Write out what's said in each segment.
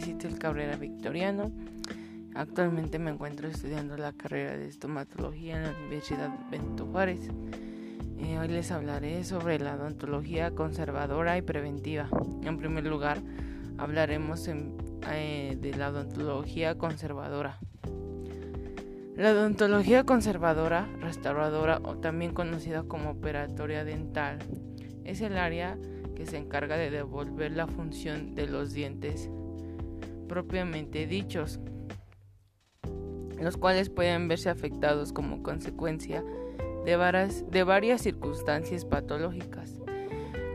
Citel Cabrera Victoriano. Actualmente me encuentro estudiando la carrera de estomatología en la Universidad Benito Juárez. Eh, hoy les hablaré sobre la odontología conservadora y preventiva. En primer lugar, hablaremos eh, de la odontología conservadora. La odontología conservadora, restauradora o también conocida como operatoria dental es el área que se encarga de devolver la función de los dientes propiamente dichos, los cuales pueden verse afectados como consecuencia de varias, circunstancias patológicas,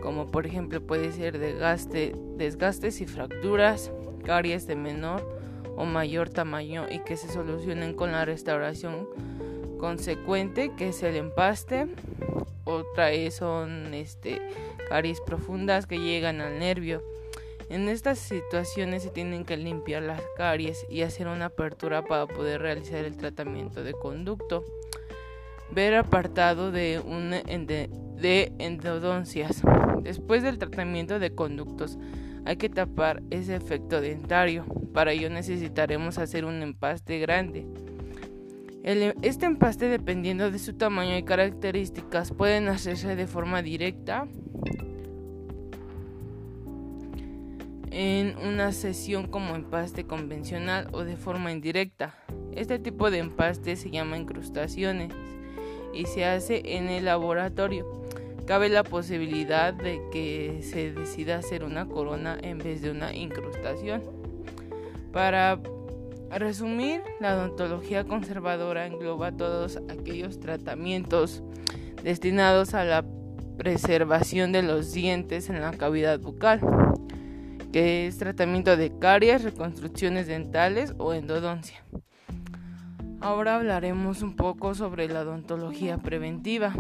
como por ejemplo puede ser desgaste, desgastes y fracturas, caries de menor o mayor tamaño y que se solucionen con la restauración consecuente que es el empaste otra son este caries profundas que llegan al nervio. En estas situaciones se tienen que limpiar las caries y hacer una apertura para poder realizar el tratamiento de conducto. Ver apartado de, un de endodoncias. Después del tratamiento de conductos hay que tapar ese efecto dentario. Para ello necesitaremos hacer un empaste grande este empaste, dependiendo de su tamaño y características, pueden hacerse de forma directa en una sesión como empaste convencional o de forma indirecta. Este tipo de empaste se llama incrustaciones y se hace en el laboratorio. Cabe la posibilidad de que se decida hacer una corona en vez de una incrustación. Para a resumir, la odontología conservadora engloba todos aquellos tratamientos destinados a la preservación de los dientes en la cavidad bucal, que es tratamiento de caries, reconstrucciones dentales o endodoncia. Ahora hablaremos un poco sobre la odontología preventiva.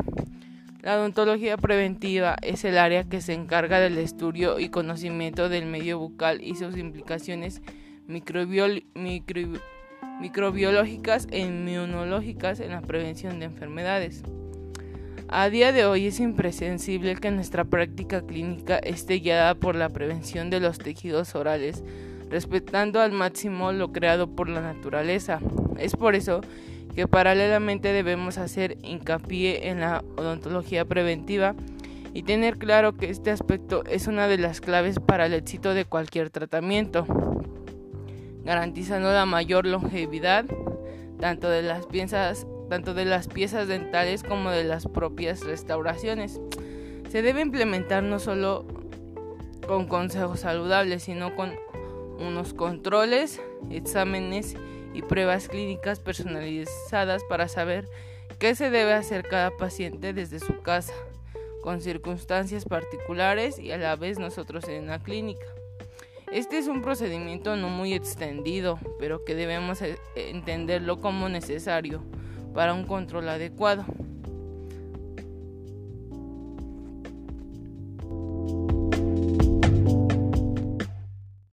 La odontología preventiva es el área que se encarga del estudio y conocimiento del medio bucal y sus implicaciones microbiológicas e inmunológicas en la prevención de enfermedades. A día de hoy es imprescindible que nuestra práctica clínica esté guiada por la prevención de los tejidos orales, respetando al máximo lo creado por la naturaleza. Es por eso que paralelamente debemos hacer hincapié en la odontología preventiva y tener claro que este aspecto es una de las claves para el éxito de cualquier tratamiento garantizando la mayor longevidad tanto de las piezas, tanto de las piezas dentales como de las propias restauraciones. Se debe implementar no solo con consejos saludables, sino con unos controles, exámenes y pruebas clínicas personalizadas para saber qué se debe hacer cada paciente desde su casa, con circunstancias particulares y a la vez nosotros en la clínica. Este es un procedimiento no muy extendido, pero que debemos eh, entenderlo como necesario para un control adecuado.